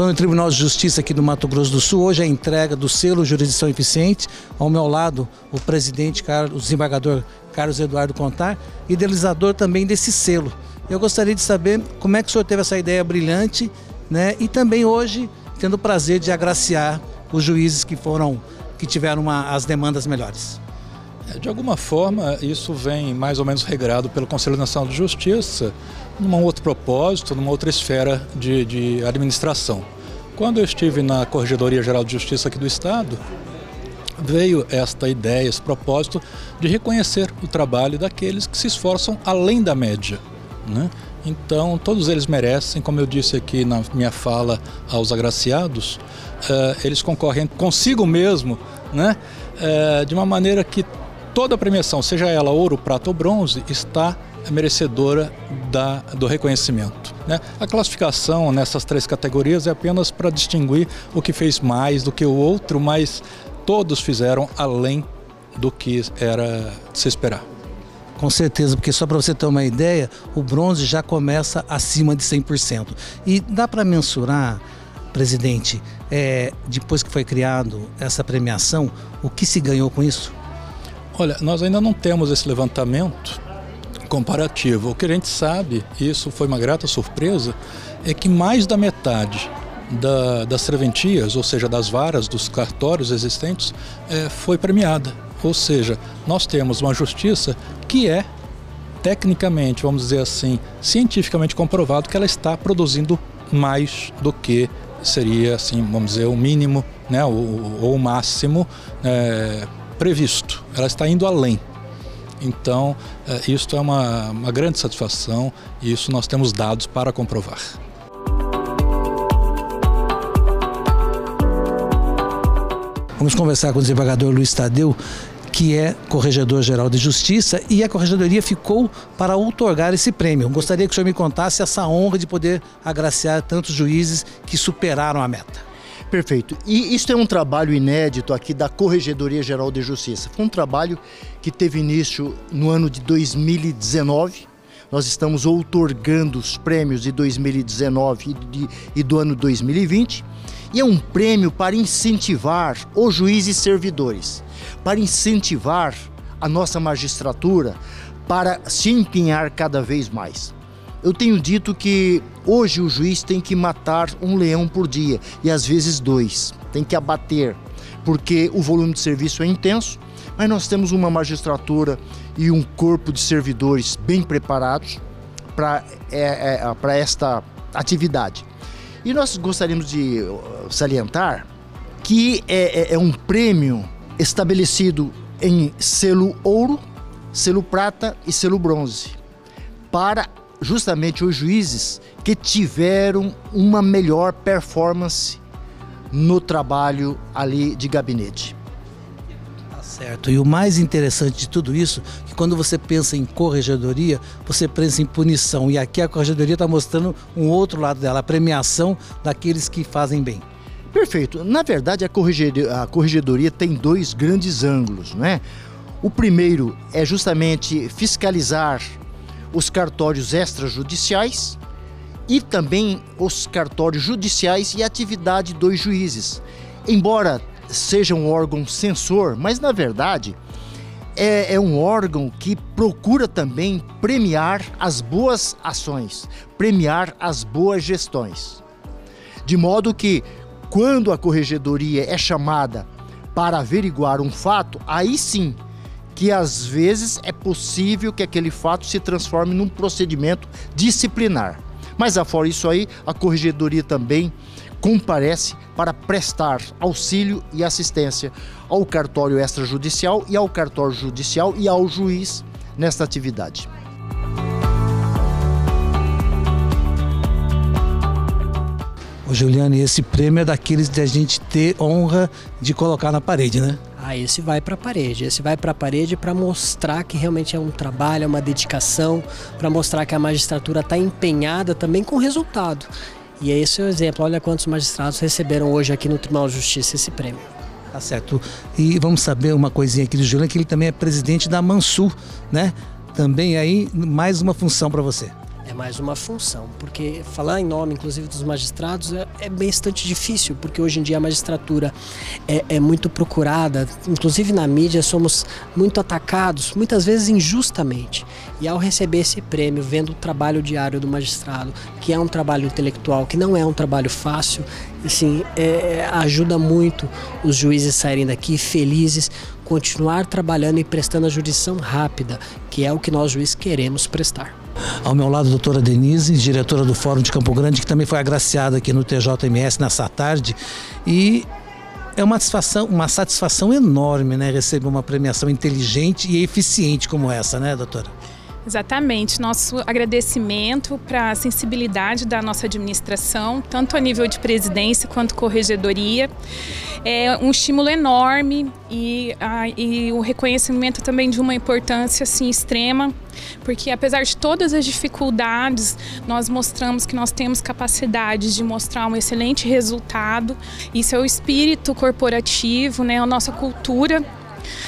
Estou no Tribunal de Justiça aqui do Mato Grosso do Sul. Hoje é a entrega do selo Jurisdição Eficiente. Ao meu lado, o presidente, o desembargador Carlos Eduardo Contar, idealizador também desse selo. Eu gostaria de saber como é que o senhor teve essa ideia brilhante, né? E também hoje tendo o prazer de agraciar os juízes que foram, que tiveram uma, as demandas melhores. De alguma forma, isso vem mais ou menos regrado pelo Conselho Nacional de Justiça, num outro propósito, numa outra esfera de, de administração. Quando eu estive na Corregedoria Geral de Justiça aqui do Estado, veio esta ideia, esse propósito de reconhecer o trabalho daqueles que se esforçam além da média. Né? Então, todos eles merecem, como eu disse aqui na minha fala aos agraciados, uh, eles concorrem consigo mesmo, né? Uh, de uma maneira que toda a premiação, seja ela ouro, prata ou bronze, está merecedora da, do reconhecimento. Né? A classificação nessas três categorias é apenas para distinguir o que fez mais do que o outro, mas todos fizeram além do que era de se esperar. Com certeza, porque só para você ter uma ideia, o bronze já começa acima de 100%. E dá para mensurar, presidente, é, depois que foi criado essa premiação, o que se ganhou com isso? Olha, nós ainda não temos esse levantamento comparativo. O que a gente sabe, e isso foi uma grata surpresa, é que mais da metade da, das serventias, ou seja, das varas dos cartórios existentes, é, foi premiada. Ou seja, nós temos uma justiça que é tecnicamente, vamos dizer assim, cientificamente comprovado que ela está produzindo mais do que seria, assim, vamos dizer, o mínimo, né, ou, o máximo é, previsto. Ela está indo além. Então, é, isso é uma, uma grande satisfação e isso nós temos dados para comprovar. Vamos conversar com o desembargador Luiz Tadeu, que é Corregedor-Geral de Justiça, e a Corregedoria ficou para outorgar esse prêmio. Gostaria que o senhor me contasse essa honra de poder agraciar tantos juízes que superaram a meta. Perfeito. E isso é um trabalho inédito aqui da Corregedoria Geral de Justiça. Foi um trabalho que teve início no ano de 2019. Nós estamos outorgando os prêmios de 2019 e, do ano 2020 e é um prêmio para incentivar os juízes servidores, para incentivar a nossa magistratura para se empenhar cada vez mais. Eu tenho dito que hoje o juiz tem que matar um leão por dia e às vezes dois, tem que abater, porque o volume de serviço é intenso, mas nós temos uma magistratura e um corpo de servidores bem preparados para é, é, esta atividade. E nós gostaríamos de uh, salientar que é, é, é um prêmio estabelecido em selo ouro, selo prata e selo bronze, para justamente os juízes que tiveram uma melhor performance no trabalho ali de gabinete. Certo. E o mais interessante de tudo isso, que quando você pensa em corregedoria, você pensa em punição. E aqui a corregedoria está mostrando um outro lado dela, a premiação daqueles que fazem bem. Perfeito. Na verdade, a corregedoria, a corregedoria tem dois grandes ângulos, não é? O primeiro é justamente fiscalizar os cartórios extrajudiciais e também os cartórios judiciais e a atividade dos juízes. Embora seja um órgão censor, mas na verdade é, é, um órgão que procura também premiar as boas ações, premiar as boas gestões. De modo que, quando a corregedoria é chamada para averiguar um fato, aí sim que às vezes é possível que aquele fato se transforme num procedimento disciplinar. Mas afora isso aí, a corregedoria também comparece para prestar auxílio e assistência ao cartório extrajudicial e ao cartório judicial e ao juiz nesta atividade. Ô Juliane, esse prêmio é daqueles de a gente ter honra de colocar na parede, né? Ah, esse vai para a parede. Esse vai para a parede para mostrar que realmente é um trabalho, é uma dedicação, para mostrar que a magistratura está empenhada também com resultado. E esse é o exemplo. Olha quantos magistrados receberam hoje aqui no Tribunal de Justiça esse prêmio. Tá certo. E vamos saber uma coisinha aqui do Juliano, que ele também é presidente da Mansur, né? Também aí mais uma função para você. É mais uma função, porque falar em nome, inclusive, dos magistrados é, é bastante difícil, porque hoje em dia a magistratura é, é, muito procurada, inclusive na mídia somos muito atacados, muitas vezes injustamente. E ao receber esse prêmio, vendo o trabalho diário do magistrado, que é um trabalho intelectual, que não é um trabalho fácil, assim, é, ajuda muito os juízes saírem daqui felizes, continuar trabalhando e prestando a jurisdição rápida, que é o que nós juízes queremos prestar. Ao meu lado, a doutora Denise, diretora do Fórum de Campo Grande, que também foi agraciada aqui no TJMS nessa tarde. E é uma satisfação, uma satisfação enorme, né? Receber uma premiação inteligente e eficiente como essa, né, doutora? Exatamente. Nosso agradecimento para a sensibilidade da nossa administração, tanto a nível de presidência quanto corregedoria. É um estímulo enorme e, e o reconhecimento também de uma importância assim, extrema, porque apesar de todas as dificuldades, nós mostramos que nós temos capacidade de mostrar um excelente resultado. Isso é o espírito corporativo, né, a nossa cultura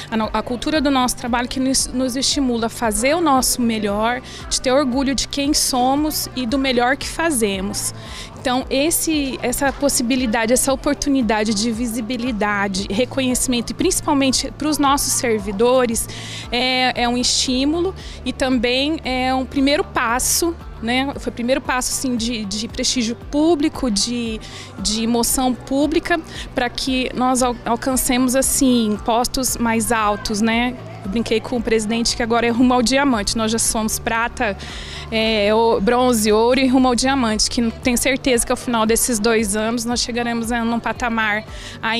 a, a cultura do nosso trabalho que nos, nos estimula a fazer o nosso melhor, de ter orgulho de quem somos e do melhor que fazemos. Então, esse, essa possibilidade, essa oportunidade de visibilidade, reconhecimento e principalmente para os nossos servidores é, é um estímulo e também é um primeiro passo né? Foi o primeiro passo assim, de, de prestígio público, de, de emoção pública, para que nós al alcancemos assim postos mais altos, né? Eu brinquei com o presidente que agora é rumo ao diamante. Nós já somos prata, é, bronze, ouro e rumo ao diamante. Que tenho certeza que ao final desses dois anos nós chegaremos a um patamar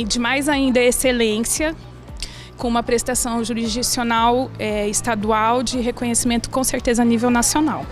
de mais ainda excelência, com uma prestação jurisdicional é, estadual de reconhecimento com certeza a nível nacional.